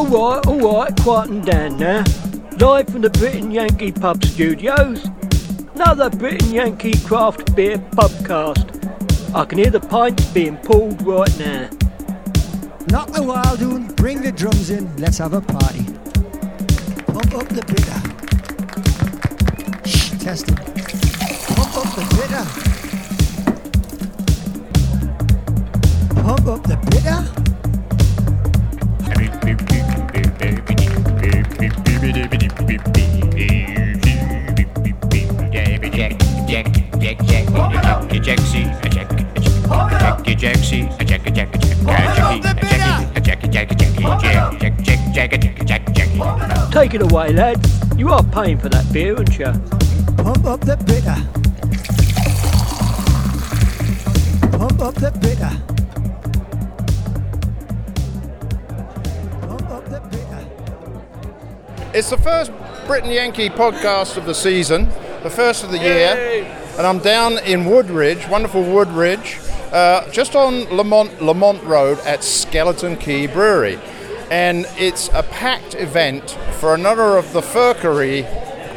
Alright, alright, quieten down now. Live from the Brit and Yankee Pub Studios. Another Brit and Yankee craft beer pubcast. I can hear the pints being pulled right now. Knock the wild one, bring the drums in, let's have a party. Pump up the bitter. Shh, testing. Pump up the bitter. Pump up the bitter. Take it away, lads. You are paying for that beer, aren't you? Pump up the bitter. Pump up the bitter. It's the first Brit and Yankee podcast of the season, the first of the year, and I'm down in Woodridge, wonderful Woodridge, uh, just on Lemont Lemont Road at Skeleton Key Brewery, and it's a packed event for another of the Firkery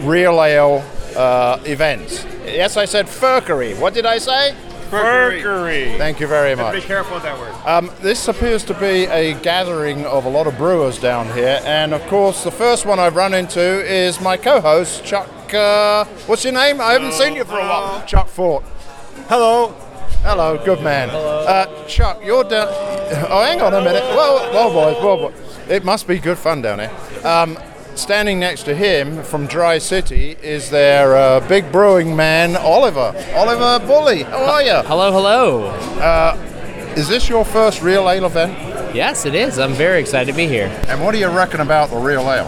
Real Ale uh, events. Yes, I said Firkery. What did I say? Firkery. Thank you very much. Be careful with that word. Um, this appears to be a gathering of a lot of brewers down here, and of course, the first one I've run into is my co-host Chuck. Uh, what's your name? I haven't seen you for a while. Chuck Fort. Hello. Hello, good man. Uh, Chuck, you're down. Oh, hang on a minute. Whoa, whoa, boys, whoa, boys. It must be good fun down here. Um, standing next to him from Dry City is their uh, big brewing man, Oliver. Oliver Bully, how are you? Hello, hello. Is this your first real ale event? Yes, it is. I'm very excited to be here. And what do you reckon about the real ale?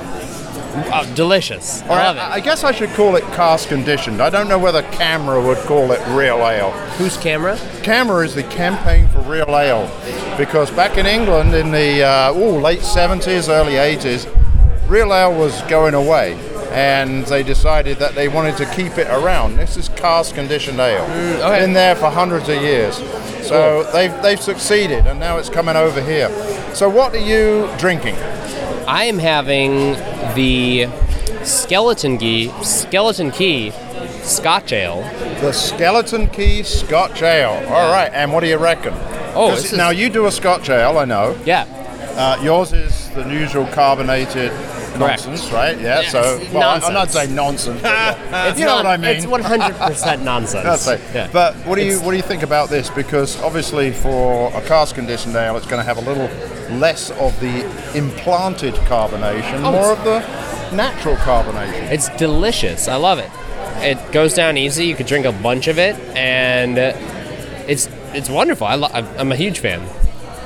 Oh, delicious. Or I love I, I guess I should call it cask conditioned. I don't know whether CAMRA would call it real ale. Whose camera? CAMRA is the campaign for real ale because back in England in the uh, ooh, late 70s, early 80s, real ale was going away and they decided that they wanted to keep it around. This is cask conditioned ale. okay. Been there for hundreds of years. So they've, they've succeeded and now it's coming over here. So what are you drinking? I am having the skeleton key, skeleton key, Scotch ale. The Skeleton Key Scotch Ale. All right, and what do you reckon? Oh, this is- now you do a Scotch Ale, I know. Yeah. Uh, yours is the usual carbonated Correct. nonsense, right? Yeah. Yes, so, well, I- I'm not nonsense. saying nonsense. but. It's you know not- what I mean? It's 100% nonsense. That's it. Yeah. But what do you what do you think about this? Because obviously, for a cask conditioned ale, it's going to have a little less of the implanted carbonation, Oh, more of the natural carbonation. It's delicious. I love it. It goes down easy. You could drink a bunch of it, and uh, it's it's wonderful. I lo- I'm a huge fan.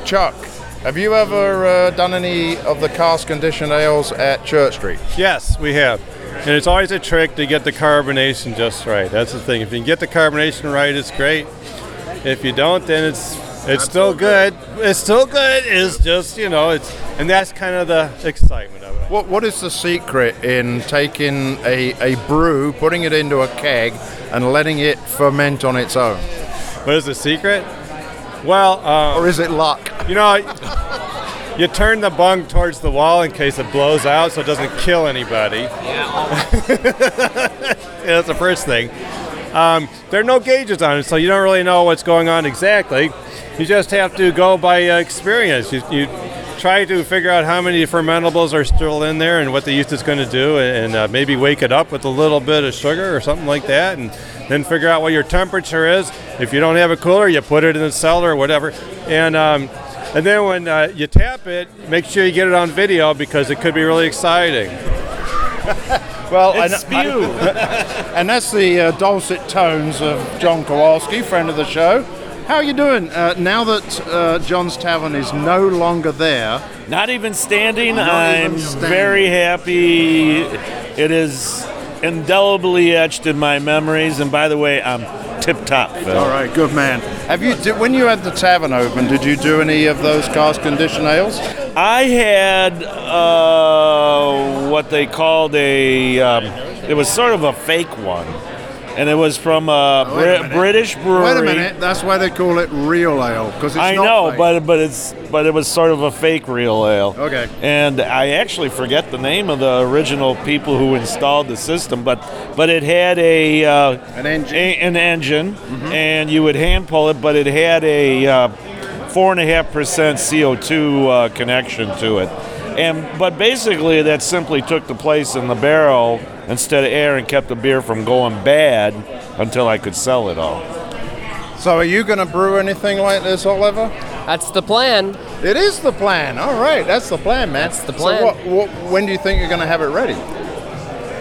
Chuck, have you ever uh, done any of the cask conditioned ales at Church Street? Yes, we have. And it's always a trick to get the carbonation just right. That's the thing. If you can get the carbonation right, it's great. If you don't, then it's it's still good. It's still good. It's just you know it's and that's kind of the excitement of it. What What is the secret in taking a, a brew, putting it into a keg, and letting it ferment on its own? What is the secret? Well, uh, Or is it luck? you know, you turn the bung towards the wall in case it blows out, so it doesn't kill anybody. Yeah, that's the first thing. Um, there are no gauges on it, so you don't really know what's going on exactly. You just have to go by uh, experience. You, you try to figure out how many fermentables are still in there and what the yeast is going to do, and, and uh, maybe wake it up with a little bit of sugar or something like that, and then figure out what your temperature is. If you don't have a cooler, you put it in the cellar or whatever, and um, and then when uh, you tap it, make sure you get it on video because it could be really exciting. Well, It's and, and that's the uh, dulcet tones of John Kowalski, friend of the show. How are you doing uh, now that uh, John's Tavern is no longer there? Not even standing. Not I'm even standing. very happy. It is indelibly etched in my memories. And by the way, I'm tip top, Phil. All right, good man. Have you did, when you had the tavern open? Did you do any of those cask condition ales? I had uh, what they called a. Um, it was sort of a fake one, and it was from a Oh, a British brewery. Wait a minute. That's why they call it real ale because it's I know, fake. but but it's but it was sort of a fake real ale. Okay. And I actually forget the name of the original people who installed the system, but but it had a uh, An engine. a- an engine, and you would hand pull it, but it had a uh, four and a half percent CO two uh, connection to it. And but basically that simply took the place in the barrel instead of air and kept the beer from going bad until I could sell it all. So are you going to brew anything like this, Oliver? That's the plan. It is the plan. All right, that's the plan, man. That's the plan. So what, what, when do you think you're going to have it ready?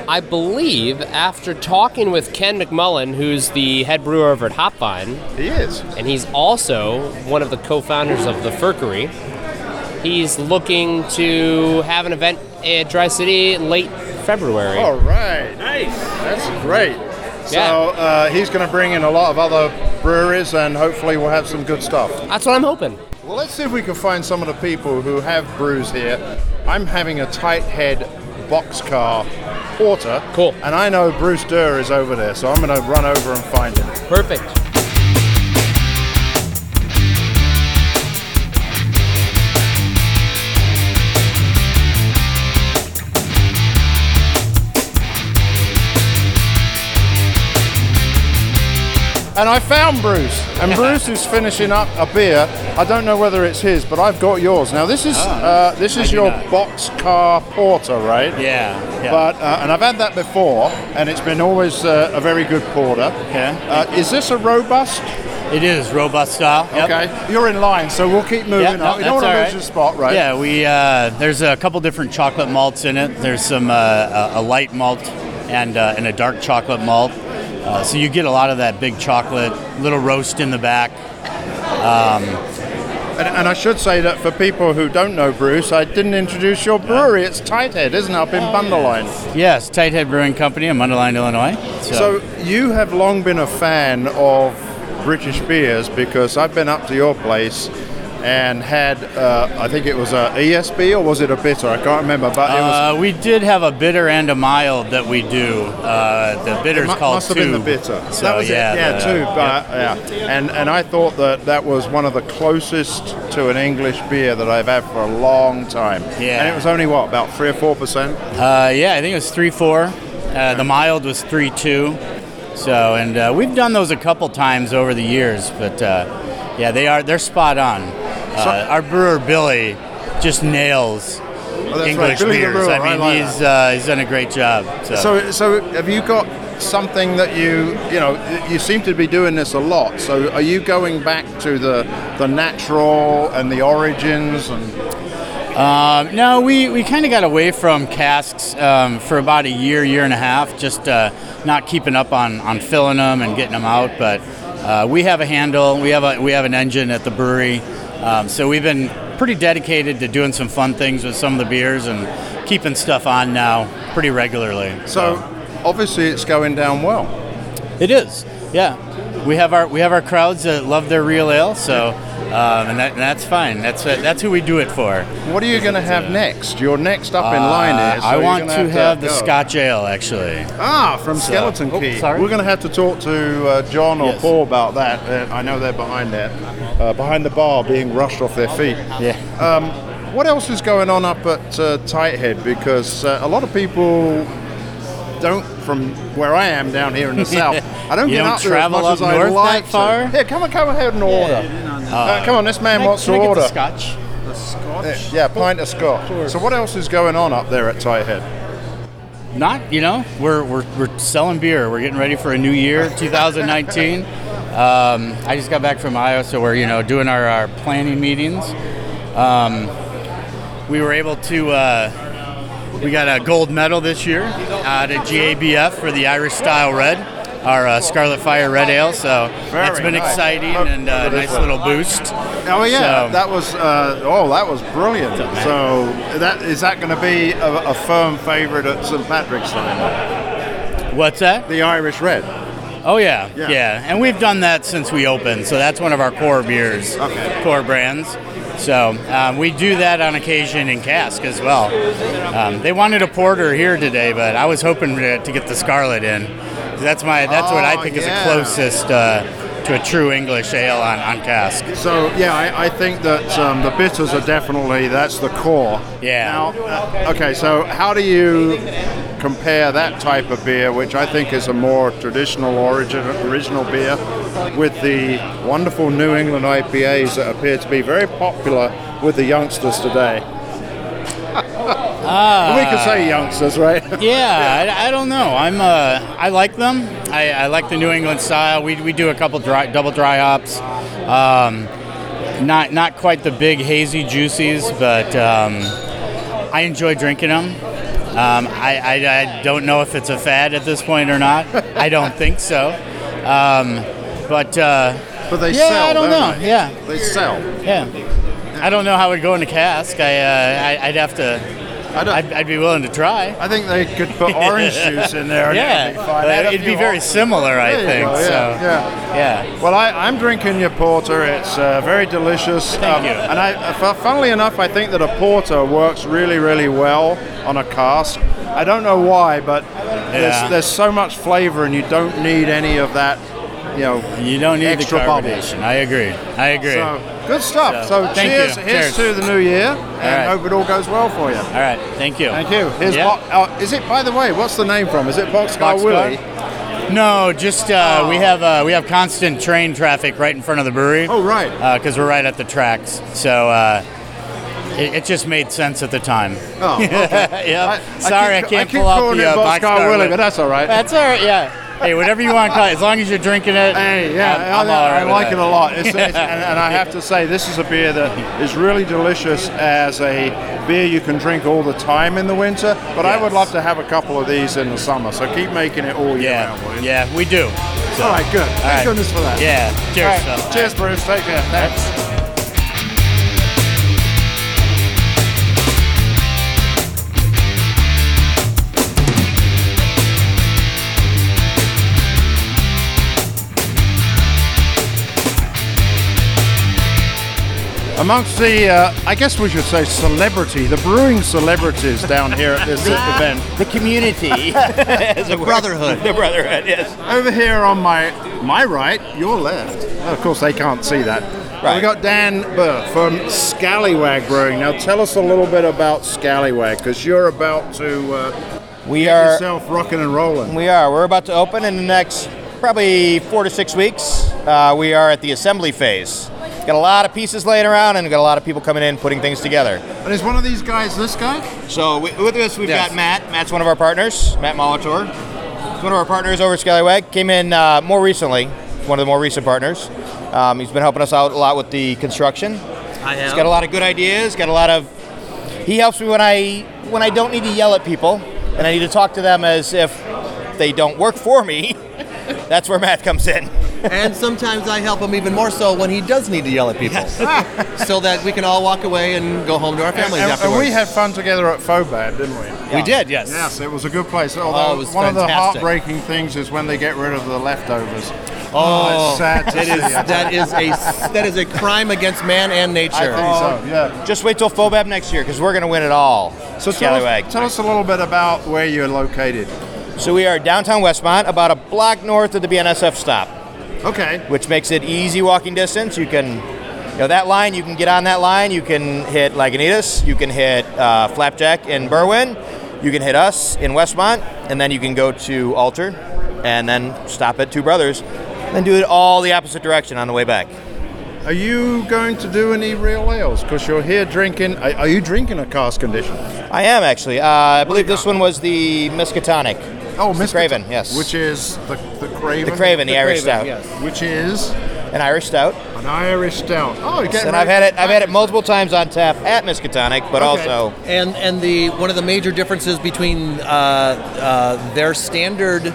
I believe after talking with Ken McMullen, who's the head brewer over at Hopvine, He is. and he's also one of the co-founders of the Firkery. He's looking to have an event at Dry City late February. All right. Nice. That's great. So uh, he's going to bring in a lot of other breweries, and hopefully we'll have some good stuff. That's what I'm hoping. Well, let's see if we can find some of the people who have brews here. I'm having a Tighthead boxcar porter. Cool. And I know Bruce Durr is over there, so I'm going to run over and find him. Perfect. And I found Bruce. And Bruce is finishing up a beer. I don't know whether it's his, but I've got yours. Now this is uh, this is your not. boxcar porter, right? Yeah, yeah. But uh, and I've had that before, and it's been always uh, a very good porter. Okay. Uh, is this a robust? it is robust style. Yep. Okay. You're in line, so we'll keep moving Yeah, no, up. We don't want to lose right. your spot, right? Yeah, we uh, there's a couple different chocolate malts in it. There's some uh, a, a light malt and uh, and a dark chocolate malt. Uh, so you get a lot of that big chocolate, little roast in the back. And, and I should say that for people who don't know Bruce, I didn't introduce your brewery. It's Tighthead, isn't it, up in Mundelein? Yes, Tighthead Brewing Company in Mundelein, Illinois. So you have long been a fan of British beers because I've been up to your place and had, uh, I think it was a ESB or was it a bitter? I can't remember, but it was. Uh, we did have a bitter and a mild that we do. Uh, the bitter's mu- called must have two. been the bitter. So, that was yeah, it. Yeah, the- two. But yeah, and and I thought that that was one of the closest to an English beer that I've had for a long time. Yeah. And it was only what about three or four percent. Uh, yeah, I think it was three four. Uh, the mild was three two. So, and uh, we've done those a couple times over the years, but uh, yeah, they are they're spot on. Uh, our brewer Billy just nails Oh, that's right, English beers. brewer, I I mean, like he's uh, he's done a great job. So, So so have you got something that you you know you seem to be doing this a lot. So are you going back to the the natural and the origins and Um, no, we, we kind of got away from casks um, for about a year, year and a half, just uh, not keeping up on, on filling them and getting them out. But uh, we have a handle, we have a we have an engine at the brewery, um, so we've been pretty dedicated to doing some fun things with some of the beers and keeping stuff on now pretty regularly. so obviously it's going down well. It is, yeah. We have our we have our crowds that love their real ale, so um, and, that, and that's fine. That's uh, that's who we do it for. What are you going to have next? You're next up in line is. so I want gonna to have, the go. Scotch ale, actually. Ah, from So- Skeleton oh, Key. sorry. We're going to have to talk to uh, John or Yes. Paul about that. Uh, I know they're behind there, uh, behind the bar, being rushed off their feet. Yeah. What else is going on up at uh, Tighthead? Because uh, a lot of people don't, from where I am down here in the south, I don't You get don't up there travel as much up as I'd north like that far? To. Here, come on, come ahead and order. Uh, come on, this man wants to Can I get order. the scotch? Uh, Yeah, pint of scotch. So what else is going on up there at Tighthead? Not, you know, we're, we're, we're selling beer. We're getting ready for a new year, 2019. um, I just got back from Iowa, so we're, you know, doing our, our planning meetings. Um, we were able to, uh, we got a gold medal this year out at GABF for the Irish Style Red, our uh, Scarlet Fire Red Ale. So that's been nice. exciting and a nice little boost. Oh yeah, So- that was uh, oh that was brilliant. So that is that going to be a, a firm favourite at St Patrick's Day? What's that? The Irish Red. Oh yeah, Yeah. yeah, and we've done that since we opened. So that's one of our core beers, Okay. core brands. So um, we do that on occasion in cask as well. Um, they wanted a porter here today, but I was hoping to, to get the Scarlet in. That's my that's what I Oh, think is the closest uh, to a true English ale on, on cask. So yeah, I, I think that um, the bitters are definitely that's the core. Yeah. Now, uh, okay, so how do you compare that type of beer, which I think is a more traditional origin, original beer, with the wonderful New England IPAs that appear to be very popular with the youngsters today? we could say youngsters, right? Yeah, I, I don't know. I'm uh, I like them. I, I like the New England style. We, we do a couple dry, double dry hops. Um, not not quite the big hazy juicies, but um, I enjoy drinking them. Um, I, I, I don't know if it's a fad at this point or not. I don't think so. Um, but uh, But they yeah, sell. I don't don't know. They? Yeah, They sell. yeah. I don't know how it would go in a cask. I, uh, I I'd have to. I don't. I'd, I'd be willing to try. I think they could put orange juice in there. and Yeah, it'd be fine. Add it'd be very hops. similar, I There you think. go, So, yeah, yeah. yeah. Well, I, I'm drinking your porter. It's uh, very delicious. Thank you. And I, uh, funnily enough, I think that a porter works really, really well on a cask. I don't know why, but Yeah. there's, there's so much flavor, and you don't need any of that, you know. You don't need Extra the bubbles. carbonation. I agree. I agree. So good stuff. So, So, cheers, you. here's Cheers. to the new year, and right. hope it all goes well for you. All right. Thank you. Thank you. Here's Yeah. Bo- uh, is it by the way? What's the name from? Is it Boxcar Boxcar? Willie? No, just uh, Oh. we have uh, we have constant train traffic right in front of the brewery. Oh right. Because we're right at the tracks, so uh, it, it just made sense at the time. Oh, okay. yeah. I- I Sorry, I, keep- can't I pull out the uh, Boxcar boxcar Willie, Willie. but that's all right. That's all right. Yeah. Hey, whatever you want to call it, as long as you're drinking it. Hey, yeah, I'm, I, I'm all right I like it a lot. It's, it's, and, and I have to say, this is a beer that is really delicious as a beer you can drink all the time in the winter. But I would love to have a couple of these in the summer. So keep making it all year round, Yeah, you? yeah, we do. So, All right, good. Thank right. goodness for that. Yeah. Cheers. All right. Cheers, Bruce. Take care. Thanks. Amongst the, uh, I guess we should say celebrity, the brewing celebrities down here at this event. The community. the brotherhood. The brotherhood, yes. Over here on my my right, your left. Well, of course, they can't see that. Right. We got Dan Burr from Scallywag Brewing. Now, tell us a little bit about Scallywag, because you're about to uh, We get are yourself rocking and rolling. we are we're about to open in the next probably four to six weeks. Uh, we are at the assembly phase. Got a lot of pieces laying around and got a lot of people coming in putting things together. And is one of these guys this guy? So wi- with us we've Yes. got Matt. Matt's one of our partners. Matt Molitor. He's one of our partners over at Scallywag. Came in uh, more recently. One of the more recent partners. Um, he's been helping us out a lot with the construction. I He's have. got a lot of good ideas. Got a lot of. He helps me when I when I don't need to yell at people, and I need to talk to them as if they don't work for me. That's where Matt comes in. And sometimes I help him even more so when he does need to yell at people, yes. so that we can all walk away and go home to our families and- and we had fun together at Fobab, didn't we? We did, yes. Yes, it was a good place. Oh, Although Oh, it was one of the heartbreaking things is when they get rid of the leftovers. Oh, oh it's sad to that see. is that is a that is a crime against man and nature. I think so. Oh. Yeah. Just wait till Fobab next year because we're going to win it all. So tell Scallywag. us, tell us a little bit about where you're located. So we are downtown Westmont, about a block north of the BNSF stop, Okay. which makes it easy walking distance. You can, you know, that line. You can get on that line. You can hit Lagunitas. You can hit uh, Flapjack in Berwyn. You can hit us in Westmont, and then you can go to Alter, and then stop at Two Brothers, and do it all the opposite direction on the way back. Are you going to do any real ales? Because you're here drinking. Are, are you drinking a cask condition? I am actually. Uh, I believe this one was the Miskatonic. Oh, It's the Mr. Craven, yes. Which is the the Craven. The Craven, the, Irish Craven, Stout, yes. Which is an Irish Stout. an Irish stout. Oh, you're And I've had it. I've had it multiple times on tap at Miskatonic, but Okay. also And and the one of the major differences between uh, uh, their standard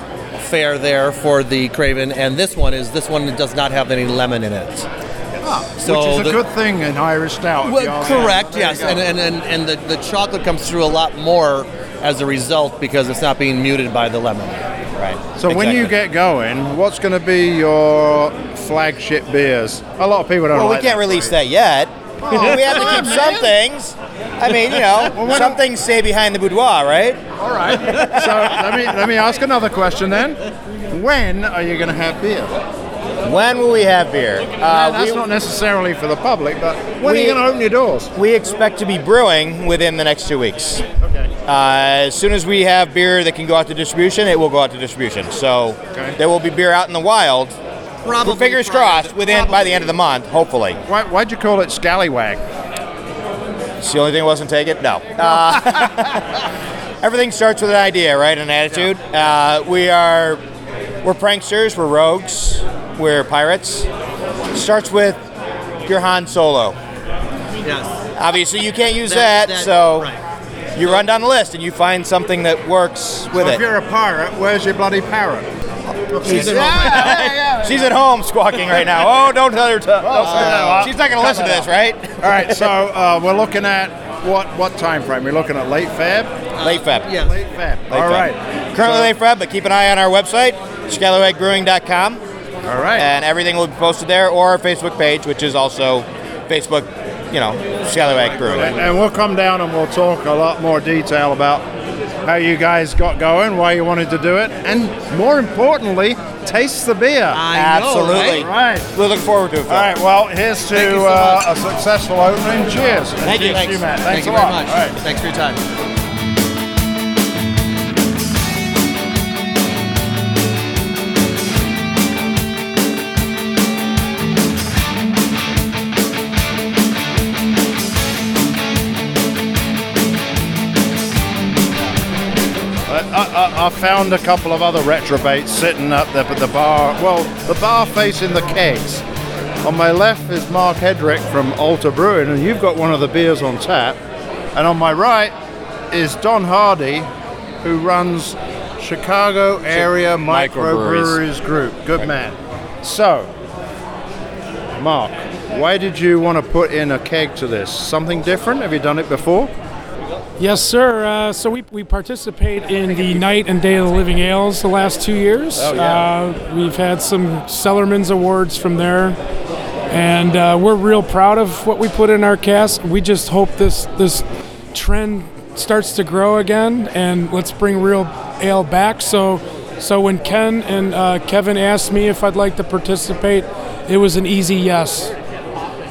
fare there for the Craven and this one is this one does not have any lemon in it. so Which is a the- good thing in Irish stout. Well, you ask me. correct, yes, and, and, and, and the, the chocolate comes through a lot more as a result because it's not being muted by the lemon. right. So when you get going, what's going to be your flagship beers? A lot of people don't well, we can't that release that yet. we have to keep some things. I mean, you know, some things stay behind the boudoir, right? All right. So let me let me ask another question then. When are you going to have beer? When will we have beer? Uh, that's we- not necessarily for the public, but when are you going to open your doors? We expect to be brewing within the next two weeks. Okay. Uh, as soon as we have beer that can go out to distribution, it will go out to distribution. So Okay. there will be beer out in the wild. Probably fingers prior crossed to- within by the end of the month, hopefully. Why, why'd you call it Scallywag? It's the only thing that wasn't taken. No. Uh, everything starts with an idea, right? An attitude. Uh, we are we're pranksters. We're rogues. We're pirates. Starts with your Han Solo. Yes. Obviously, you can't use That- that, that- so right. You run down the list and you find something that works with So it. if you're a pirate, where's your bloody parrot? She's at home. She's at home squawking right now. Oh, don't tell her to. don't say that. She's not going to listen to this, right? All right, so uh, we're looking at what what time frame? We're looking at late Feb. Late Feb. Yes. Late Feb. Late All Feb. right. Currently So- late Feb, but keep an eye on our website, scallywagbrewing.com, All right. and everything will be posted there, or our Facebook page, which is also Facebook, you know, Scallywag Brewing. And and we'll come down and we'll talk a lot more detail about how you guys got going, why you wanted to do it, and more importantly, taste the beer. I know, Absolutely. right? right. We look forward to it. Phil. All right. Well, here's to so uh, a successful opening. Cheers. And Thank you. cheers to Thanks. Matt. Thank Thanks you a very lot. much. All right. Thanks for your time. I, found a couple of other retrobates sitting up there at the bar. Well, the bar facing the kegs. On my left is Mark Hedrick from Alter Brewing, and you've got one of the beers on tap. And on my right is Don Hardy, who runs Chicago Area Microbreweries Group. Good man. So, Mark, why did you want to put in a keg to this? Something different? Have you done it before? Yes, sir. Uh, so we, we participate in the Night and Day of the Living Ales the last two years. Oh, yeah. uh, we've had some Cellarman's Awards from there, and uh, we're real proud of what we put in our cask. We just hope this this trend starts to grow again, and let's bring real ale back. So, so when Ken and uh, Kevin asked me if I'd like to participate, it was an easy yes.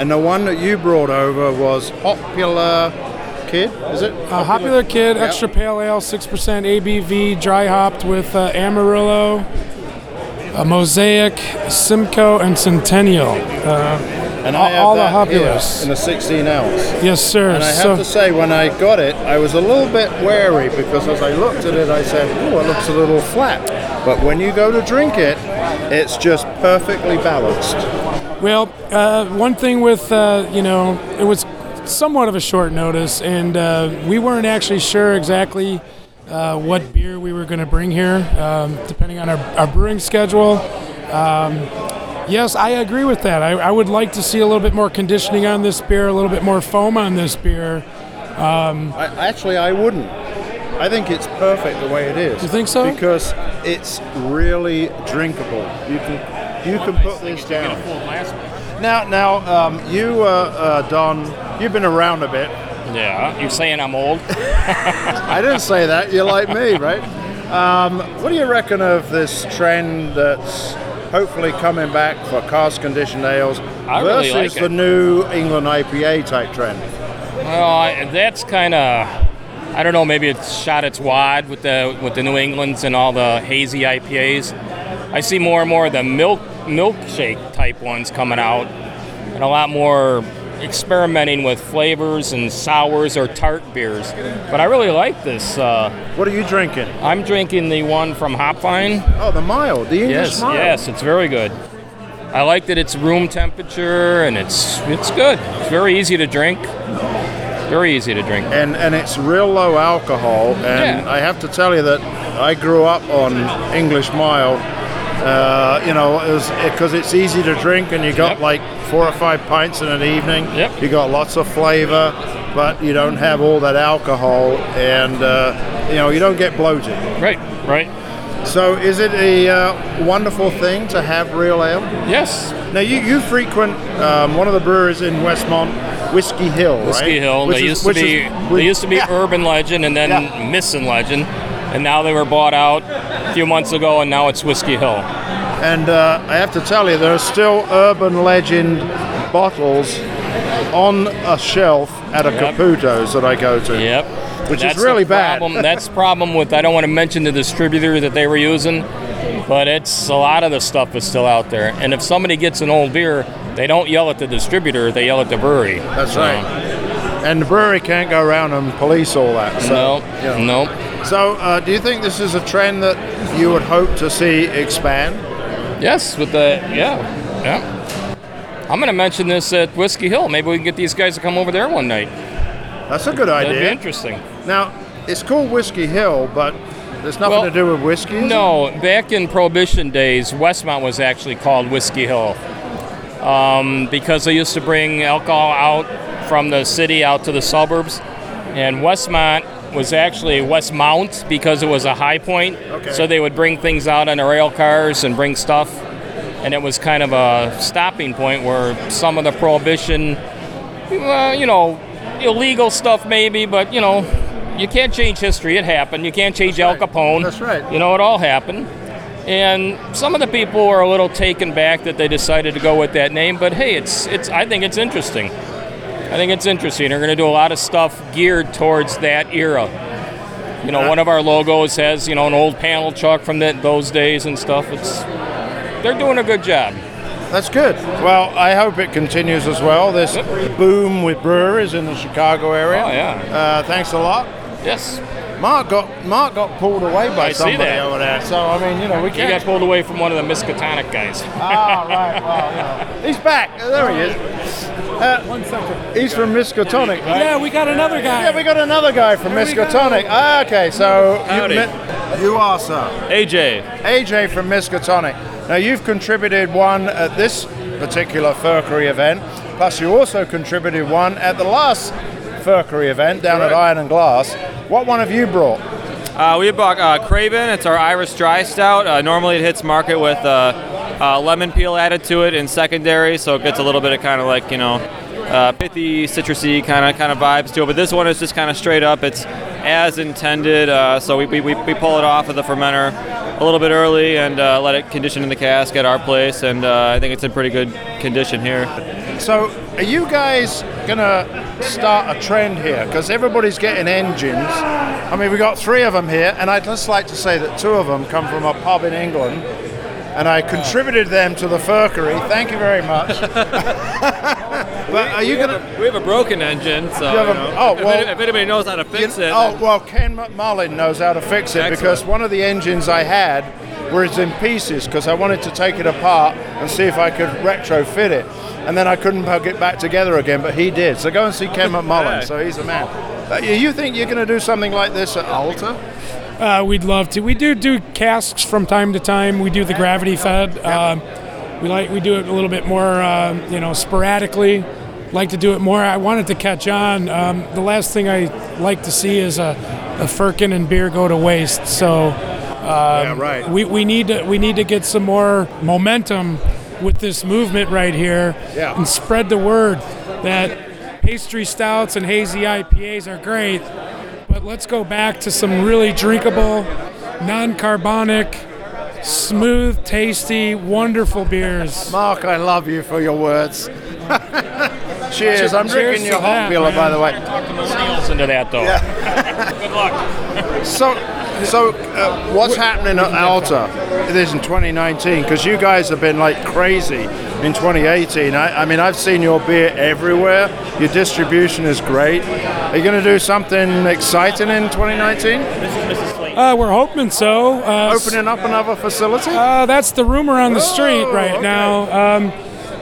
And the one that you brought over was Hopular Kid, is it? Uh, Hopular Kid, Yeah. extra pale ale, 6% ABV, dry hopped with uh, Amarillo, a Mosaic, Simcoe, and Centennial. Uh, And all, I have all the Populars. in a 16 ounce. Yes, sir. And I have so, to say, when I got it, I was a little bit wary because as I looked at it, I said, "Oh, it looks a little flat." But when you go to drink it, it's just perfectly balanced. well, uh, one thing with, uh, you know, it was somewhat of a short notice, and uh, we weren't actually sure exactly uh, what beer we were going to bring here, um, depending on our, our brewing schedule. Um, yes, I agree with that. I, I would like to see a little bit more conditioning on this beer, a little bit more foam on this beer. I, actually, I wouldn't. I think it's perfect the way it is. You think so? Because it's really drinkable. You can you can put this down. Now, now, um, you, uh, uh, Don, you've been around a bit. Yeah, you're saying I'm old? I didn't say that. You're like me, right? Um, what do you reckon of this trend that's hopefully coming back for cask conditioned ales I really versus like the it. New England IPA type trend? Well, I, that's kind of, I don't know. Maybe it's shot its wad with the with the New Englands and all the hazy IPAs. I see more and more of the milk milkshake type ones coming out, and a lot more experimenting with flavors and sours or tart beers. But I really like this. Uh, What are you drinking? I'm drinking the one from Hopvine. Oh, the mild, the English Yes, mild. yes, it's very good. I like that it's room temperature and it's it's good. It's very easy to drink. Very easy to drink. And and it's real low alcohol. And Yeah. I have to tell you that I grew up on English mild. Uh, you know, because it's easy to drink, and you got Yep. like four or five pints in an evening. Yep. You got lots of flavor, but you don't have all that alcohol, and uh, you know you don't get bloated. Right, right. So, is it a uh, wonderful thing to have real ale? Yes. Now, you, you frequent um, one of the breweries in Westmont Whiskey Hill, right? Whiskey Hill. Which they is- used to be is- they used to be yeah. Urban Legend and then Yeah. Missing Legend, and now they were bought out a few months ago, and now it's Whiskey Hill. And uh, I have to tell you, there are still urban legend bottles on a shelf at a Yep. Caputo's that I go to. Yep. Which That's is really bad. problem. That's the problem with. I don't want to mention the distributor that they were using, but it's a lot of the stuff is still out there. And if somebody gets an old beer, they don't yell at the distributor; they yell at the brewery. That's So, right. And the brewery can't go around and police all that. So, No, know. no. So, uh, do you think this is a trend that you would hope to see expand? Yes, with the yeah, yeah. I'm going to mention this at Whiskey Hill. Maybe we can get these guys to come over there one night. That's a good That'd idea. be interesting. Now, it's called Whiskey Hill, but there's nothing Well, to do with whiskey. is it? No, back in Prohibition days, Westmont was actually called Whiskey Hill um, because they used to bring alcohol out from the city out to the suburbs, and Westmont was actually Westmount because it was a high point. Okay. So they would bring things out on the rail cars and bring stuff, and it was kind of a stopping point where some of the Prohibition, uh, you know, illegal stuff maybe, but you know. You can't change history. It happened. You can't change Al Capone. That's right. You know, it all happened. And some of the people were a little taken back that they decided to go with that name, but hey, it's it's I think it's interesting. I think it's interesting. They're going to do a lot of stuff geared towards that era. You know, one of our logos has, you know, an old panel truck from that, those days and stuff. It's they're doing a good job. That's good. Well, I hope it continues as well. This boom with breweries in the Chicago area. Oh, yeah. Uh, thanks a lot. Yes. Mark got Mark got pulled away by I somebody over there. So I mean, you know, we can't. got pulled away from one of the Miskatonic guys. ah, right. Well, you know. He's back. There he is. Uh, One second. he's from Miskatonic, right? Yeah, we got another guy. Yeah, we got another guy from There. Miskatonic. Ah, okay, so you, Howdy. met- you are, sir. AJ. AJ from Miskatonic. Now, you've contributed one at this particular Firkery event, plus you also contributed one at the last Firkery event down at Iron and Glass. What one have you brought? Uh, we bought uh, Craven. It's our Irish Dry Stout. Uh, normally it hits market with uh, lemon peel added to it in secondary, so it gets a little bit of kind of like you know uh, pithy, citrusy kind of kind of vibes to it. But this one is just kind of straight up. It's as intended. Uh, so we, we, we we pull it off of the fermenter a little bit early and uh, let it condition in the cask at our place, and uh, I think it's in pretty good condition here. So, are you guys gonna start a trend here? Because everybody's getting engines. I mean, we got three of them here, and I'd just like to say that two of them come from a pub in England, and I contributed them to the Firkery. Thank you very much. but are you gonna? We have a broken engine, so have a- you know, oh, if, well- any- if anybody knows how to fix You- it, Oh well, Ken McMullen knows how to fix it Excellent. because one of the engines I had was in pieces because I wanted to take it apart and see if I could retrofit it, and then I couldn't plug it back together again, but he did. So go and see Ken McMullen. So he's a man. Uh, you think you're going to do something like this at Alter? Uh, we'd love to. We do do casks from time to time. We do the gravity fed. Um, we like we do it a little bit more, uh, you know, sporadically. Like to do it more. I wanted to catch on. Um, the last thing I like to see is a, a firkin and beer go to waste. So um, Yeah, right. we, we need to we need to get some more momentum with this movement right here Yeah. and spread the word that pastry stouts and hazy IPAs are great, but let's go back to some really drinkable, non-carbonic, smooth, tasty, wonderful beers. Mark, I love you for your words. Cheers. I'm Cheers drinking your to that, hot Billa, by the way. Listen to that though. Good luck. So, so uh, what's happening at Alter? It is in 2019 because you guys have been like crazy in 2018. I, I mean, I've seen your beer everywhere. Your distribution is great. Are you going to do something exciting in 2019? Uh, we're hoping so. Uh, Opening up another facility? Uh, that's the rumor on the street Oh, right okay. now. Um,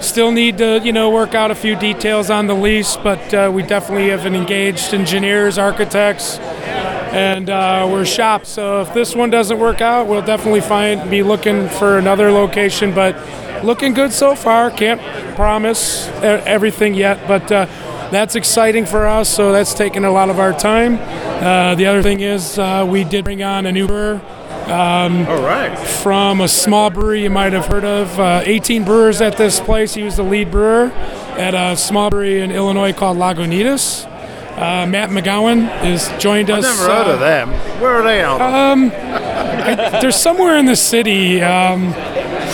still need to, you know, work out a few details on the lease, but uh, we definitely have an engaged engineers, architects, and uh, we're shop. So if this one doesn't work out, we'll definitely find be looking for another location. But looking good so far. Can't promise everything yet, but. Uh, that's exciting for us, so that's taking a lot of our time. Uh, the other thing is, uh, we did bring on a new brewer. Um, All right. from a small brewery you might have heard of. Uh, 18 brewers at this place. He was the lead brewer, at a small brewery in Illinois called Lagunitas. Uh, Matt McGowan has joined I've us. never heard uh, of them. Where are they out? Um, I, they're somewhere in the city. Um,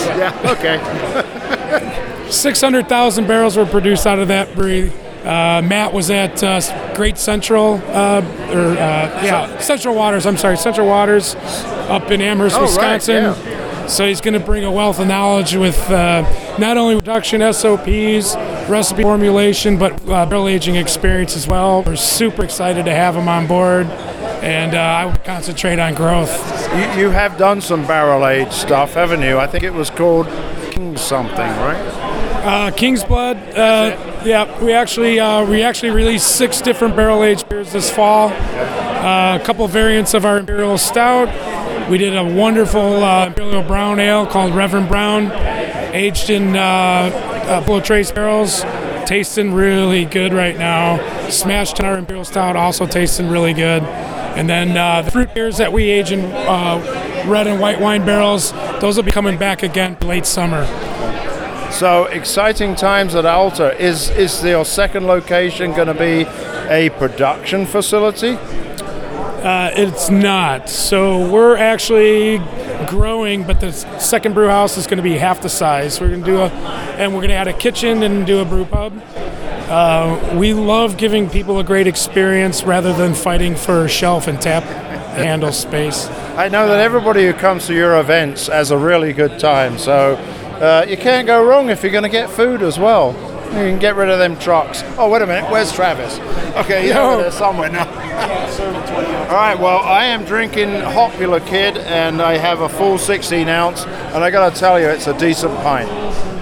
yeah. Okay. 600,000 barrels were produced out of that brewery. Uh, Matt was at uh, Great Central, uh, or uh, yeah, Central Waters. I'm sorry, Central Waters, up in Amherst, Oh, right, Wisconsin. So he's going to bring a wealth of knowledge with uh, not only production SOPs, recipe formulation, but uh, barrel aging experience as well. We're super excited to have him on board, and uh, I would concentrate on growth. You, you have done some barrel aged stuff, haven't you? I think it was called King something, right? Uh, King's Blood. Uh, yeah, we actually uh, we actually released six different barrel aged beers this fall. Uh, a couple variants of our Imperial Stout. We did a wonderful uh, Imperial Brown Ale called Reverend Brown, aged in uh, uh, Bull Trace barrels. Tasting really good right now. Smashed in our Imperial Stout, also tasting really good. And then uh, the fruit beers that we age in uh, red and white wine barrels, those will be coming back again late summer. So exciting times at Alter. Is is your second location going to be a production facility? Uh, it's not. So we're actually growing, but the second brew house is going to be half the size. We're going to do a, and we're going to add a kitchen and do a brew pub. Uh, we love giving people a great experience rather than fighting for shelf and tap handle space. I know that everybody who comes to your events has a really good time. So uh, you can't go wrong if you're going to get food as well. You can get rid of them trucks. Oh, wait a minute. Where's Travis? Okay, he's over there somewhere now. All right, well, I am drinking Hopular Kid, and I have a full 16 ounce, and I got to tell you, it's a decent pint.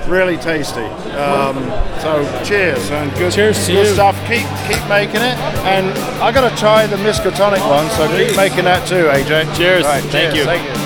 Really tasty. Um, so, cheers and good, Cheers to good you. stuff. Keep keep making it, and I got to try the Miskatonic one, so keep making that too, AJ. Cheers. Right, Thank you. Thank you.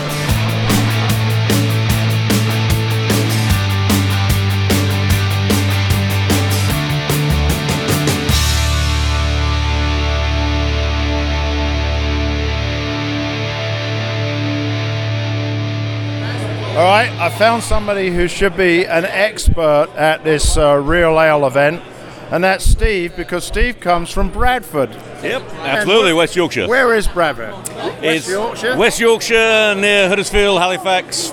All right, I found somebody who should be an expert at this uh, real ale event, and that's Steve, because Steve comes from Bradford. Yep, absolutely, West Yorkshire. Where is Bradford? It's West Yorkshire? West Yorkshire, near Huddersfield, Halifax,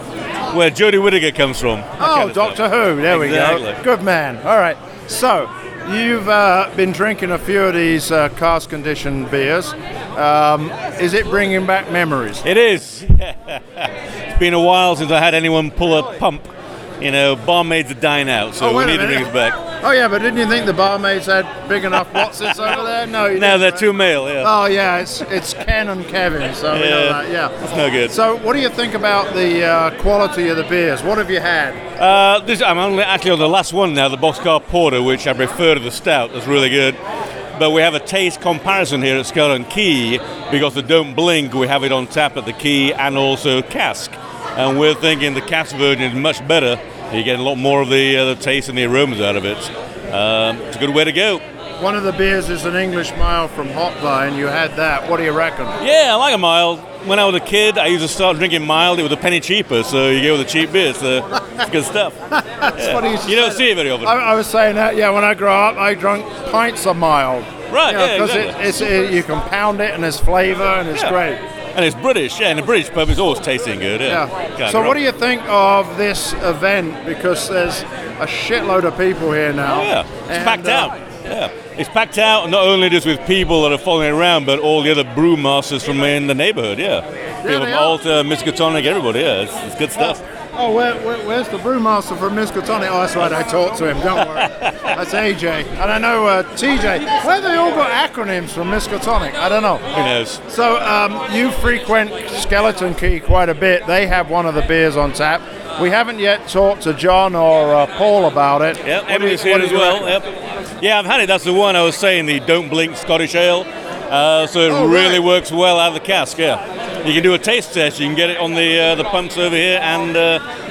where Jodie Whittaker comes from. Oh, kind of stuff. Doctor Who. There we go. Good man. All right. So, you've uh, been drinking a few of these uh, cask conditioned beers. Um, is it bringing back memories? It is. it's been a while since I had anyone pull a pump. You know, barmaids are dying out, so Oh, we need to bring it back. Oh yeah, but didn't you think the barmaids had big enough Watsons over there? No, you No, they're right? too male, yeah. Oh yeah, it's it's Ken and Kevin, so we know Yeah, that. Yeah, that's no good. So, what do you think about the uh, quality of the beers? What have you had? Uh, this, I'm only actually on the last one now, the Boxcar Porter, which I prefer to the Stout. That's really good. But we have a taste comparison here at Skeleton Key because the Don't Blink, we have it on tap at the Key and also cask. And we're thinking the cask version is much better. You get a lot more of the, uh, the taste and the aromas out of it. Um, it's a good way to go. One of the beers is an English mild from Hopvine. You had that. What do you reckon? Yeah, I like a mild. When I was a kid, I used to start drinking mild. It was a penny cheaper, so you go with the cheap beer. So it's good stuff. Yeah. You don't see it very often. I, I was saying that. Yeah, when I grew up, I drank pints of mild. Right, You know, yeah, 'cause exactly. it, it's, it, you can pound it and there's flavour and it's Yeah. great. And it's British, yeah. And the British pub is always tasting good. Yeah. Yeah. So, what do you think of this event? Because there's a shitload of people here now. Oh, yeah, it's And, packed uh, out. Yeah, it's packed out not only just with people that are following around, but all the other brewmasters from in the neighbourhood. Yeah, people from. Alter, Miskatonic, everybody. Yeah, it's, it's good stuff. Oh, where, where, where's the brewmaster from Miskatonic? Oh, that's right, I talked to him, don't worry. That's AJ. And I know uh, TJ. Where have they all got acronyms from Miskatonic? I don't know. Who knows? So um, you frequent Skeleton Key quite a bit. They have one of the beers on tap. We haven't yet talked to John or uh, Paul about it. Yep, Emily's here as well. Yep. Yeah, I've had it. That's the one I was saying, the Don't Blink Scottish Ale. Uh, so it Oh, really right. works well out of the cask. Yeah, you can do a taste test. You can get it on the uh, the pumps over here and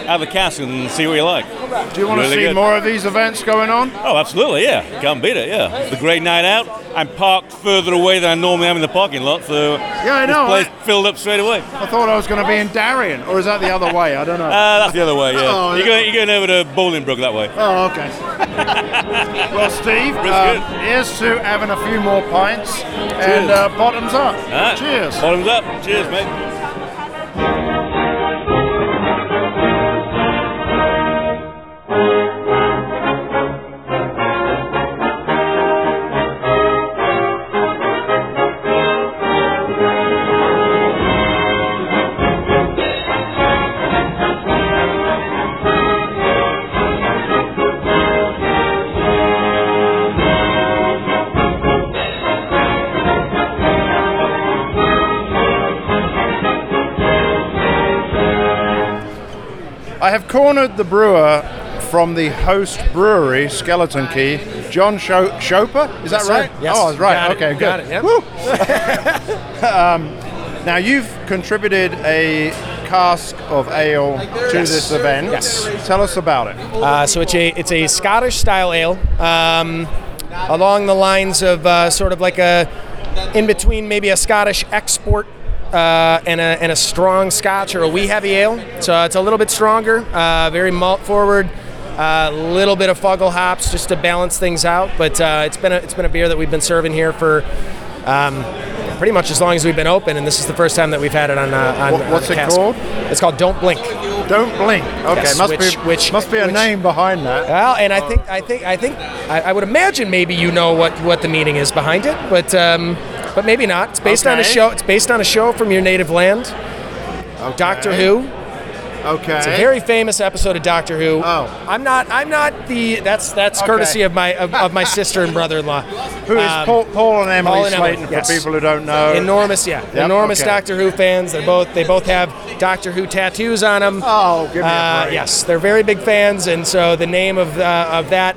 of the cask and see what you like. Do you want to see good. more of these events going on? Oh, absolutely, yeah. Can't beat it, yeah. It's a great night out. I'm parked further away than I normally am in the parking lot, so Yeah, I know. this place filled up straight away. I thought I was going to be in Darien, or is that the other way? I don't know. Uh, that's the other way, yeah. Oh, you're, going, you're going over to Bolingbrook that way. Oh, okay. well, Steve, um, here's to having a few more pints and uh, bottoms up. Right. Cheers. Bottoms up. Cheers, mate. I have cornered the brewer from the host brewery, Skeleton Key, John Sho- Shoper. Is that right? Yes. Oh, was right. Got. Okay, You good. it, yep. Woo. um, now you've contributed a cask of ale to Yes. this event. Yes. Tell us about it. Uh, so it's a it's a Scottish style ale, um, along the lines of uh, sort of like a in between maybe a Scottish export uh, and, a, and a strong Scotch or a wee heavy ale. So it's a little bit stronger, uh, very malt forward. A little bit of fuggle hops just to balance things out, but uh, it's been a, it's been a beer that we've been serving here for um, pretty much as long as we've been open, and this is the first time that we've had it on. Uh, on What- on what's the it cask. called? It's called Don't Blink. Don't blink. Okay, Yes, must which- be which- must be a which- name behind that. Well, and I think I think I think I, I would imagine maybe you know what, what the meaning is behind it, but um, but maybe not. It's based on a show. It's based on a show from your native land, Doctor Who. Okay. It's a very famous episode of Doctor Who. Oh. I'm not. I'm not the. That's that's Okay. courtesy of my of, of my sister and brother-in-law. Who is Um, Paul, Paul and Emily Paul and Emily, Slayton? yes. For people who don't know, Enormous, yeah, Yep, enormous okay. Doctor Who fans. They're both they both have Doctor Who tattoos on them. Oh, give me a Uh, break. yes, they're very big fans, and so the name of uh, of that,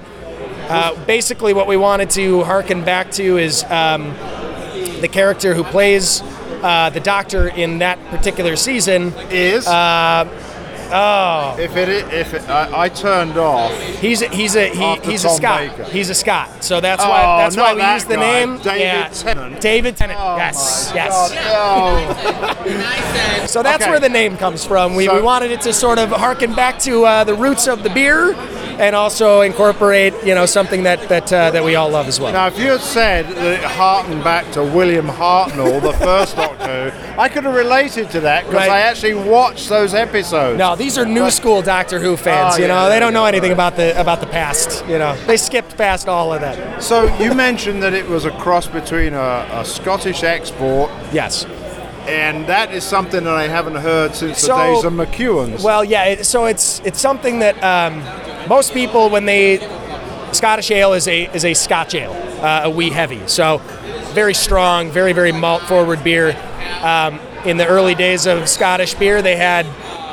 uh, basically, what we wanted to harken back to is um, the character who plays uh, the Doctor in that particular season is. Uh, oh, If it, i- if it, I, I turned off. He's a, he's a he, he's a Tom Scot. Baker. He's a Scot. So that's Oh, why that's why we that use the guy. name. David yeah. Tennant. David Tennant. Oh yes. Yes. So that's Okay. where the name comes from. We, So- we wanted it to sort of harken back to uh, the roots of the beer, and also incorporate you know something that that uh, that we all love as well. Now, if you had said that it harkened back to William Hartnell, the first Doctor I could have related to that because Right. I actually watched those episodes. No, these are new school Doctor Who fans. Oh, you know, yeah. they don't know anything about the about the past. You know, they skipped past all of that. So you mentioned that it was a cross between a, a Scottish export. Yes. And that is something that I haven't heard since So- the days of McEwan's. Well, yeah. It, so it's it's something that um, most people when they Scottish ale is a is a Scotch ale, uh, a wee heavy. So very strong, very very malt forward beer. Um, in the early days of Scottish beer, they had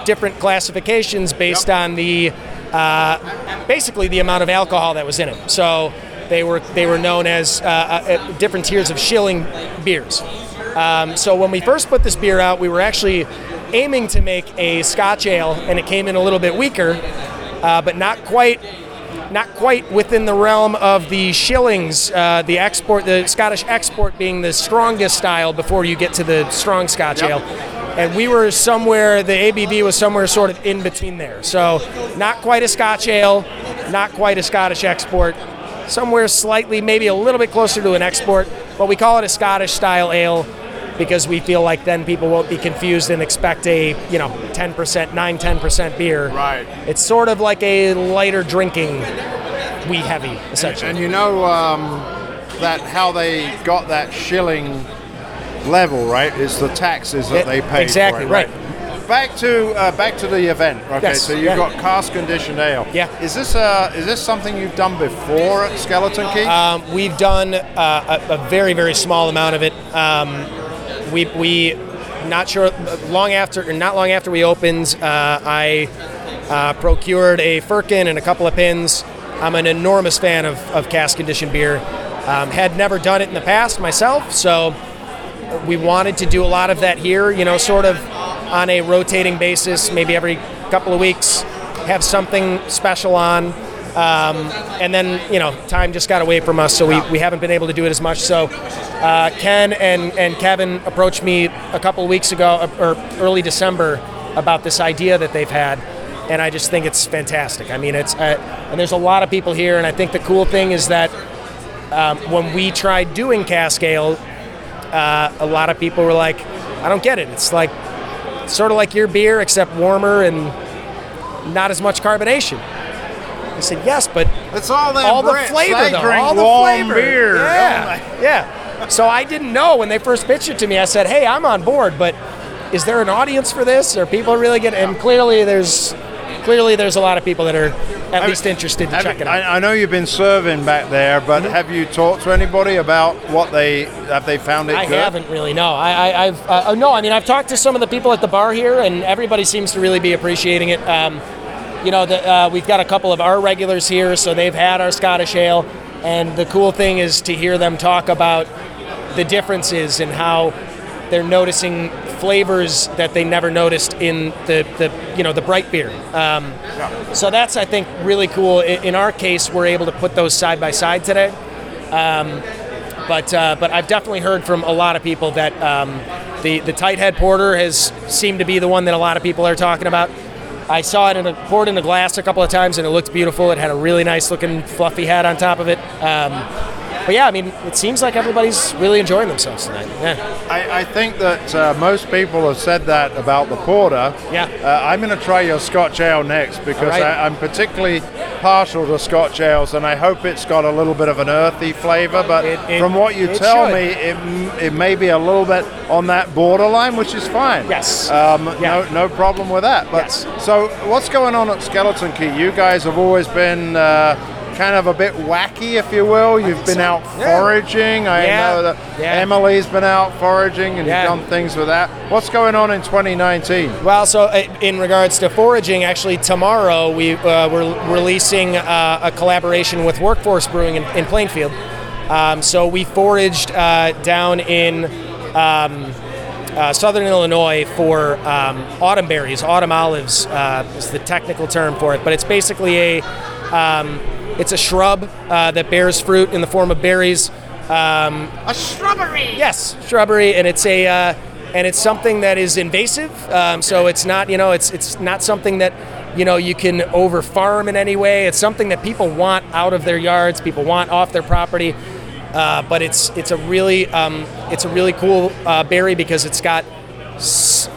different classifications based on the uh, basically the amount of alcohol that was in it. So they were they were known as uh, uh, different tiers of shilling beers. Um, so when we first put this beer out, we were actually aiming to make a Scotch ale, and it came in a little bit weaker, uh, but not quite, not quite within the realm of the shillings, uh, the export, the Scottish export being the strongest style before you get to the strong Scotch ale. And we were somewhere, the ABV was somewhere sort of in between there. So not quite a Scotch ale, not quite a Scottish export, somewhere slightly, maybe a little bit closer to an export, but we call it a Scottish style ale because we feel like then people won't be confused and expect a, you know, 10%, 9, 10% beer. Right. It's sort of like a lighter drinking wee heavy, essentially. And you know um, that how they got that shilling level, right? Is the taxes that It- they pay. exactly, for it, Back to uh, back to the event. Okay, Yes, so you've yeah. got cask conditioned ale. Yeah. Is this uh, is this something you've done before at Skeleton Key? Um, we've done uh, a, a very, very small amount of it. Um, we, we, not sure, long after, not long after we opened, uh, I uh, procured a firkin and a couple of pins. I'm an enormous fan of, of cask conditioned beer. Um, had never done it in the past myself, so we wanted to do a lot of that here, you know, sort of on a rotating basis, maybe every couple of weeks, have something special on. Um, and then, you know, time just got away from us, so we, we haven't been able to do it as much. So, uh, Ken and, and Kevin approached me a couple weeks ago, uh, or early December, about this idea that they've had. And I just think it's fantastic. I mean, it's, uh, and there's a lot of people here, and I think the cool thing is that um, when we tried doing cask ale, uh, a lot of people were like, I don't get it. It's like sort of like your beer, except warmer and not as much carbonation. I said, yes, but it's all that all the flavor, though. drink all the flavor. beer. Yeah, yeah. So I didn't know when they first pitched it to me. I said, hey, I'm on board, but is there an audience for this? Are people really getting? And clearly, there's clearly there's a lot of people that are at Have- least interested to have- check it out. I, know you've been serving back there, but have you talked to anybody about what they have they found it I good? haven't really. No, I, I, I've uh, no. I mean, I've talked to some of the people at the bar here, and everybody seems to really be appreciating it. Um, you know, the, uh, we've got a couple of our regulars here, so they've had our Scottish ale, and the cool thing is to hear them talk about the differences and how they're noticing flavors that they never noticed in the, the you know the bright beer. Um, So that's I think really cool. I- In our case, we're able to put those side by side today. Um, but uh, but I've definitely heard from a lot of people that um, the the Tighthead porter has seemed to be the one that a lot of people are talking about. I saw it in a poured in a glass a couple of times and it looked beautiful. It had a really nice looking fluffy hat on top of it. Um, but yeah, I mean, it seems like everybody's really enjoying themselves tonight. Yeah. I, I think that uh, most people have said that about the porter. Yeah. Uh, I'm going to try your Scotch ale next because right. I, I'm particularly partial to Scotch ales, and I hope it's got a little bit of an earthy flavour. But it- from what you tell should. me, it, it may be a little bit on that borderline, which is fine. Yes. Um, No, no problem with that. But Yes. so, what's going on at Skeleton Key? You guys have always been. Uh, Kind of a bit wacky, if you will. You've been out Yeah. foraging. I Yeah. know that Yeah. Emily's been out foraging and done things with that. What's going on in 2019? Well, so uh, in regards to foraging, actually tomorrow we uh, we're releasing uh, a collaboration with Workforce Brewing in, in Plainfield. Um, so we foraged uh, down in um, uh, southern Illinois for um, autumn berries, autumn olives uh, is the technical term for it, but it's basically a um, it's a shrub uh, that bears fruit in the form of berries. Um, a shrubbery. Yes, shrubbery, and it's a uh, and it's something that is invasive. Um, so it's not you know it's it's not something that you know you can over farm in any way. It's something that people want out of their yards, people want off their property. Uh, but it's it's a really um, it's a really cool uh, berry because it's got s-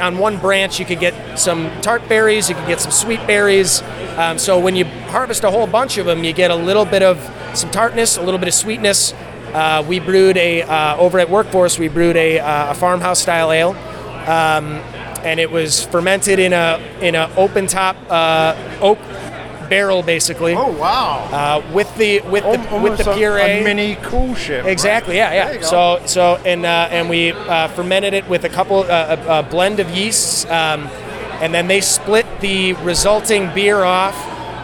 on one branch you could get some tart berries, you could get some sweet berries. Um, so when you harvest a whole bunch of them, you get a little bit of some tartness, a little bit of sweetness. Uh, we brewed a uh, over at Workforce. We brewed a, uh, a farmhouse style ale, um, and it was fermented in a in a open top uh, oak barrel, basically. Oh wow! Uh, with the with the with the puree, a mini coolship. right? Exactly. Yeah, yeah. So, so, and uh, and we uh, fermented it with a couple, uh, a, a blend of yeasts, um, and then they split the resulting beer off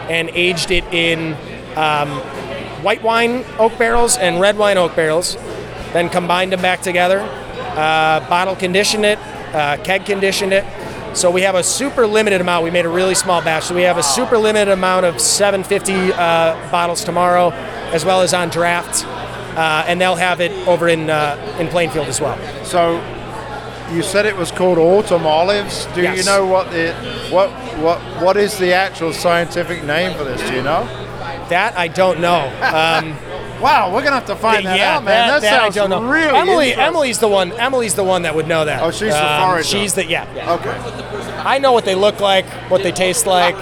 and aged it in um, white wine oak barrels and red wine oak barrels. Then combined them back together, uh, bottle conditioned it, uh, keg conditioned it. So we have a super limited amount. We made a really small batch. So we have a super limited amount of 750 uh, bottles tomorrow, as well as on draft, uh, and they'll have it over in uh, in Plainfield as well. So you said it was called autumn olives. Do you know what the what what what is the actual scientific name for this? Do you know? That I don't know. Um, wow, we're gonna have to find that yeah, out, man. That, that I sounds don't know. really Emily. Emily's the one. Emily's the one that would know that. Oh, she's the Um, forager. She's the yeah, yeah. Okay. I know what they look like, what they taste like.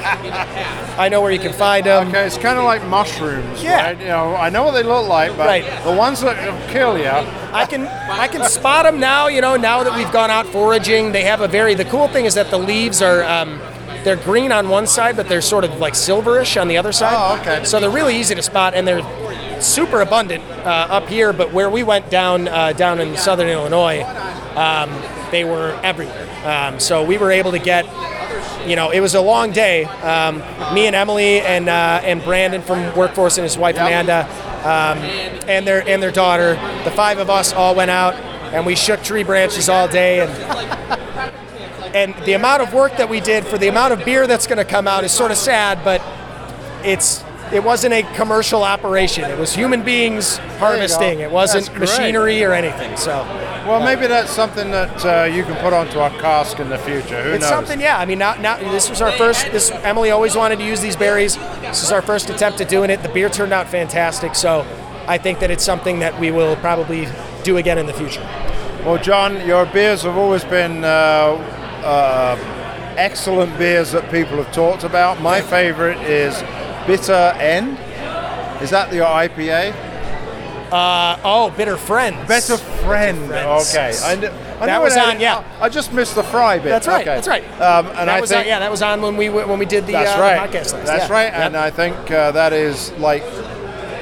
I know where you can find them. Okay, it's kind of like mushrooms, Yeah. right? You know, I know what they look like, but Right. the ones that kill you. I can I can spot them now. You know, now that we've gone out foraging, they have a very. The cool thing is that the leaves are. Um, they're green on one side, but they're sort of like silverish on the other side. Oh, okay. So they're really easy to spot, and they're super abundant uh, up here. But where we went down uh, down in southern Illinois, um, they were everywhere. Um, so we were able to get. You know, it was a long day. Um, me and Emily and uh, and Brandon from Workforce and his wife Amanda, um, and their and their daughter. The five of us all went out and we shook tree branches all day and and the amount of work that we did for the amount of beer that's going to come out is sort of sad, but it's it wasn't a commercial operation. It was human beings harvesting. It wasn't machinery or anything. So Well, maybe that's something that uh, you can put onto our cask in the future. Who it's knows? something, yeah. I mean, now, now this was our first. This Emily always wanted to use these berries. This is our first attempt at doing it. The beer turned out fantastic. So I think that it's something that we will probably do again in the future. Well, John, your beers have always been uh, uh, excellent beers that people have talked about. My favorite is Bitter End. Is that your IPA? Uh, oh, Bitter Friends. Better Friend. Friends. Okay. I, kn- I That was it on, yeah. I just missed the fry bit. That's right. Okay. That's right. Um, and that I was think on, yeah, that was on when we when we did the, that's uh, the right. podcast. list. That's Yeah. right. Yep. And I think uh, that is like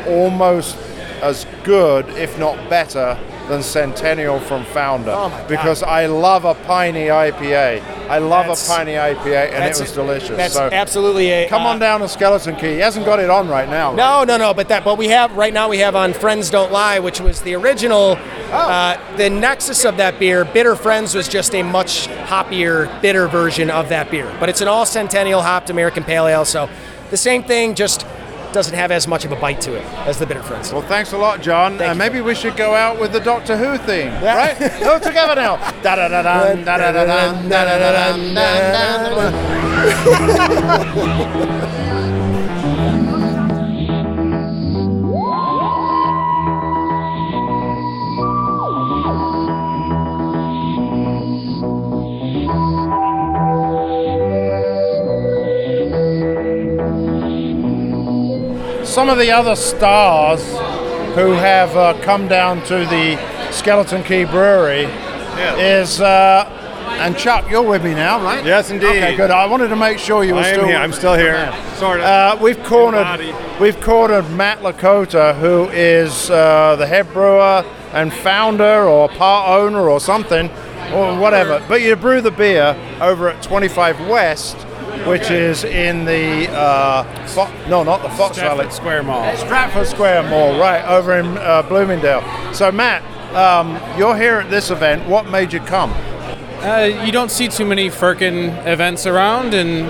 almost as good, if not better, than Centennial from Founder. Oh. Because I love a piney IPA. I love That's- a piney IPA, and it was delicious. That's so absolutely a. come uh, on down to Skeleton Key. He hasn't got it on right now. No, no, no. But that, but we have right now. We have on Friends Don't Lie, which was the original. Oh. Uh, the nexus of that beer, Bitter Friends, was just a much hoppier, bitter version of that beer. But it's an all Centennial hopped American Pale Ale, so the same thing, just doesn't have as much of a bite to it as the Bitter Friends. Well, thanks a lot, John. Uh, you. maybe we should go out with the Doctor Who theme, right? Go together now. Da da da da da da da da da da da da. Some of the other stars who have uh, come down to the Skeleton Key Brewery is, uh, and Chuck, you're with me now, right? Yes, indeed. Okay, good. I wanted to make sure you were I still. here. I'm still here. Sort of. Uh, we've cornered. We've cornered Matt Lakota, who is uh, the head brewer and founder, or part owner, or something, or whatever. But you brew the beer over at 25 West, which is in the uh, Fo- no, not the Fox Stratford Valley Square Mall. Stratford Square Mall, right over in uh, Bloomingdale. So, Matt, um, you're here at this event. What made you come? Uh, you don't see too many Firkin events around, and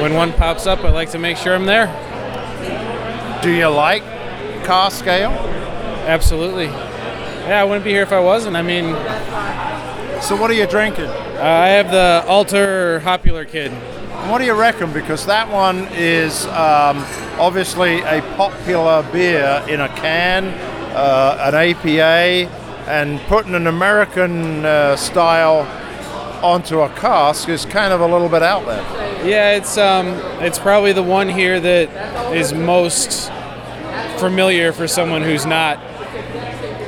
when one pops up, I like to make sure I'm there. Do you like cask ale? Absolutely. Yeah, I wouldn't be here if I wasn't. I mean, So, what are you drinking? uh, I have the Alter Hopular Kid. What do you reckon? Because that one is um, obviously a popular beer in a can, uh, an APA, and putting an American uh, style onto a cask is kind of a little bit out there. Yeah, it's um, it's probably the one here that is most familiar for someone who's not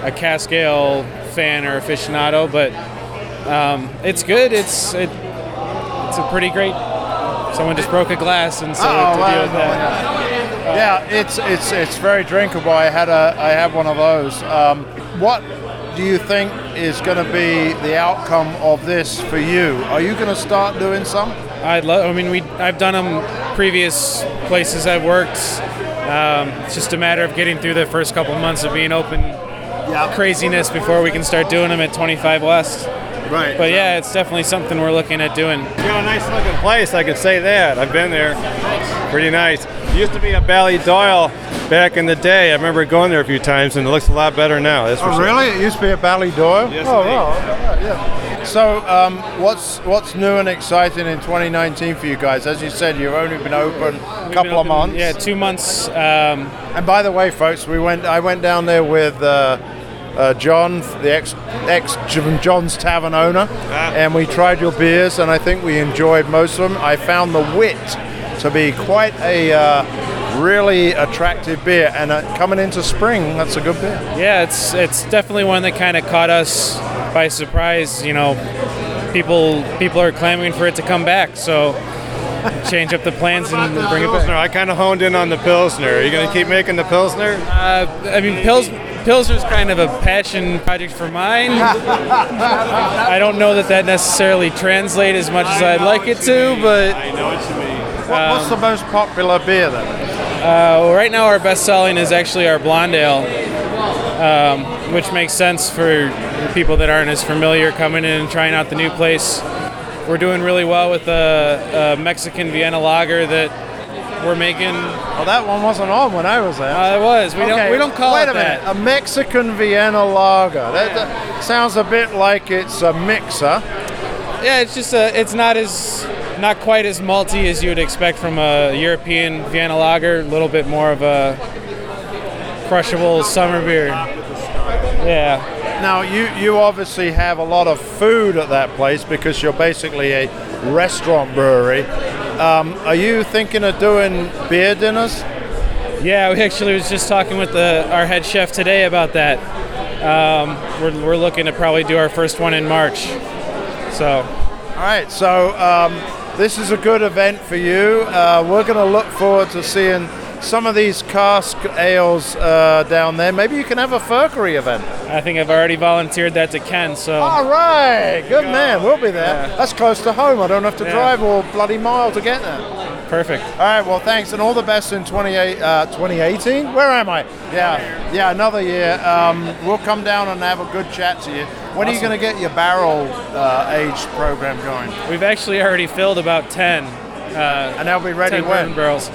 a cask ale fan or aficionado, but um, it's good. It's it, it's a pretty great. Someone just broke a glass, and so Oh, to deal with that. Yeah, it's it's it's very drinkable. I had a I had one of those. Um, what do you think is going to be the outcome of this for you? Are you going to start doing some? I'd love. I mean, we I've done them previous places I've worked. Um, it's just a matter of getting through the first couple months of being open. Craziness before we can start doing them at 25 West. Right. But yeah, it's definitely something we're looking at doing. You got a nice looking place, I could say that. I've been there. Pretty nice. It used to be a Ballydoyle back in the day. I remember going there a few times, and it looks a lot better now. That's for Oh, sure. really? It used to be at Ballydoyle. Yes, oh, wow. Okay, yeah. So, um, what's what's new and exciting in 2019 for you guys? As you said, you've only been open a couple been of months. Yeah, two months. Um, And by the way, folks, we went. I went down there with uh, uh, John, the ex ex John's Tavern owner, and we tried your beers, and I think we enjoyed most of them. I found the Wit to be quite a uh, really attractive beer, and uh, coming into spring, that's a good beer. yeah, it's it's definitely one that kind of caught us by surprise. You know, people people are clamoring for it to come back, so change up the plans and bring it Pilsner, back. I kind of honed in on the Pilsner. Are you going to keep making the Pilsner? Uh, I mean, Pils Pilsner's kind of a passion project for mine. I don't know that that necessarily translates as much as I'd like it to, but I know what you mean. What, what's the most popular beer then? Uh, well, right now, our best selling is actually our blonde ale, um, which makes sense for people that aren't as familiar coming in and trying out the new place. we're doing really well with a, uh, Mexican Vienna lager that we're making. Well, that one wasn't on when I was there. Uh, it was. We don't. We don't call Wait it a minute. that. A Mexican Vienna lager. That, that sounds a bit like it's a mixer. Yeah, it's just a. It's not as not quite as malty as you would expect from a European Vienna lager. A little bit more of a crushable summer beer. Yeah. Now you you obviously have a lot of food at that place because you're basically a restaurant brewery. Um, are you thinking of doing beer dinners? Yeah, we actually was just talking with the, our head chef today about that. Um, we're, we're looking to probably do our first one in March. So, All right, so um, this is a good event for you. Uh, we're going to look forward to seeing some of these cask ales uh, down there. Maybe you can have a Firkery event. I think I've already volunteered that to Ken. So, All right, good man. We'll be there. That's close to home. I don't have to Yeah. drive all bloody mile to get there. perfect. All right, well, thanks, and all the best in 28, uh, 2018. Where am I? Yeah, yeah, another year. Um, we'll come down and have a good chat to you. When are you going to get your barrel uh, age program going? We've actually already filled about 10. Uh, and they'll be ready 10 when? barrels.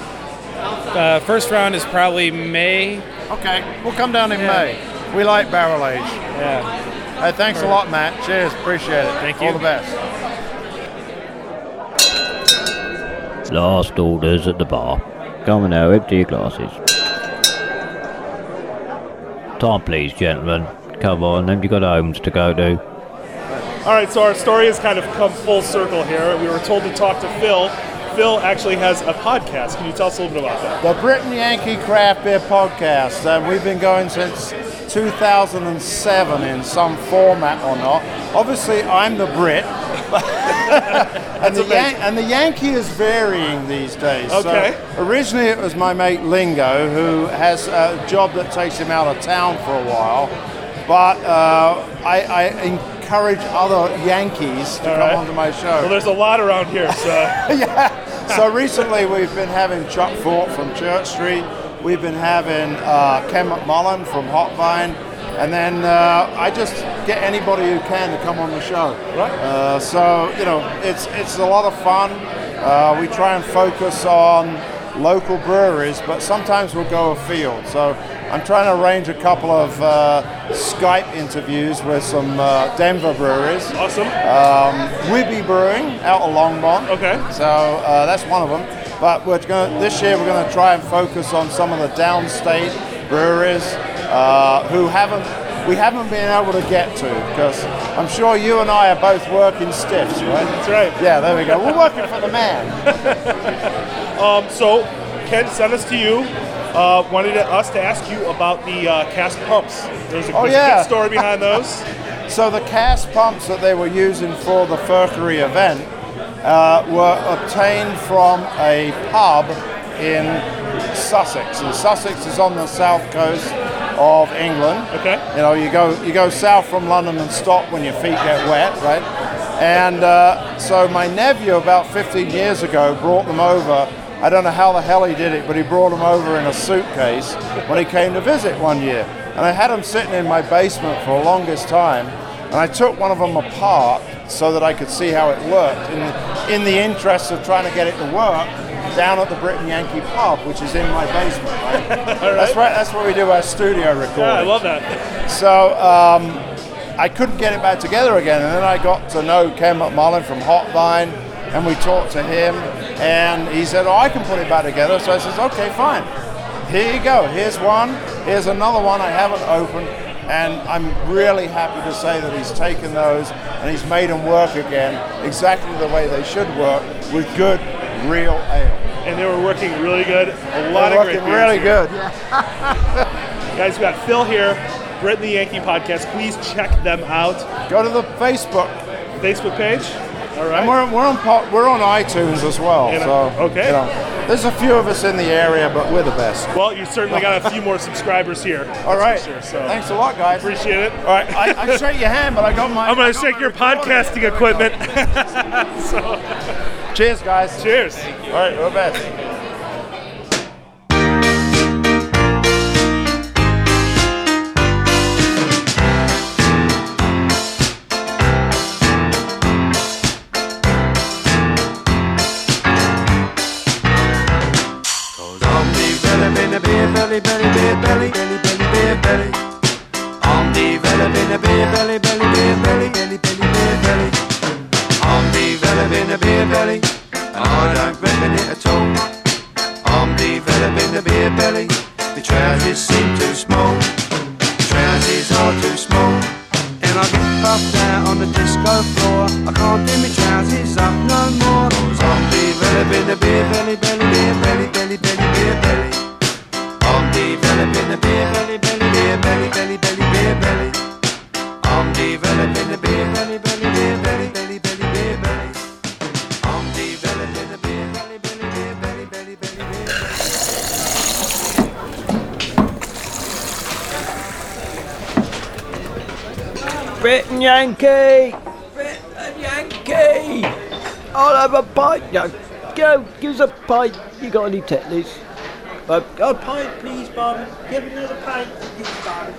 Uh, first round is probably May. Okay, we'll come down in May. We like barrel age. Yeah. Hey, thanks a lot, Matt. Cheers, appreciate it. Thank you. All the best. Last orders at the bar. Come on now, empty your glasses. Time, please, gentlemen. Come on, have you got homes to go to? All right, so our story has kind of come full circle here. We were told to talk to Phil. Phil actually has a podcast. Can you tell us a little bit about that? The Brit and Yankee Craft Beer Podcast. Uh, we've been going since 2007 in some format or not. Obviously, I'm the Brit. and, the Yan- and the Yankee is varying these days. So Okay. originally, it was my mate Lingo, who has a job that takes him out of town for a while. But uh, I, I encourage other Yankees to All come right. onto my show. Well, there's a lot around here, so. yeah. So recently we've been having Chuck Fort from Church Street. We've been having uh, Ken McMullen from Hopvine. And then uh, I just get anybody who can to come on the show. Right. Uh, so, you know, it's, it's a lot of fun. Uh, we try and focus on local breweries, but sometimes we'll go afield. So I'm trying to arrange a couple of uh, Skype interviews with some uh, Denver breweries. Awesome. Um, Wibby Brewing out of Longmont. Okay. So uh, that's one of them. But we're going this year we're going to try and focus on some of the downstate breweries uh, who haven't we haven't been able to get to because I'm sure you and I are both working stiffs, right? That's right. Yeah, there we go. We're working for the man. Um, so, Ken sent us to you. Uh, wanted us to ask you about the uh, cask pumps. There's a, Oh, there's a yeah. good story behind those. So the cask pumps that they were using for the Firkery event uh, were obtained from a pub in Sussex, and Sussex is on the south coast of England. Okay. You know, you go you go south from London and stop when your feet get wet, right? And uh, so my nephew, about 15 years ago, brought them over. I don't know how the hell he did it, but he brought them over in a suitcase when he came to visit one year. And I had them sitting in my basement for the longest time. And I took one of them apart so that I could see how it worked in the, in the interest of trying to get it to work down at the Brit and Yankee pub, which is in my basement. Right? That's right. That's where we do our studio recording. Yeah, I love that. So um, I couldn't get it back together again, and then I got to know Ken McMullen from Hopvine, and we talked to him, and he said, "Oh, I can put it back together." So I says, "Okay, fine. Here you go. Here's one. Here's another one I haven't opened." And I'm really happy to say that he's taken those and he's made them work again exactly the way they should work with good, real ale. And they were working really good. A lot They're of great working beers really here. good. Guys, we got Phil here, Brit and the Yankee podcast. Please check them out. Go to the Facebook Facebook page. All right. And we're, we're on we're on iTunes as well. And, so uh, okay. you know, there's a few of us in the area, but we're the best. Well, you certainly got a few more subscribers here. All right. Sure, so. Thanks a lot, guys. Appreciate it. All right. I, I shake your hand, but I got my. I'm going to shake your podcasting equipment. so, cheers, guys. Cheers. All right. We're the belly, belly, dead belly. Yeah, go, give us a pint. You got any tetanus? Uh, a pint, please, Barman. Give me another pint, please, Barman.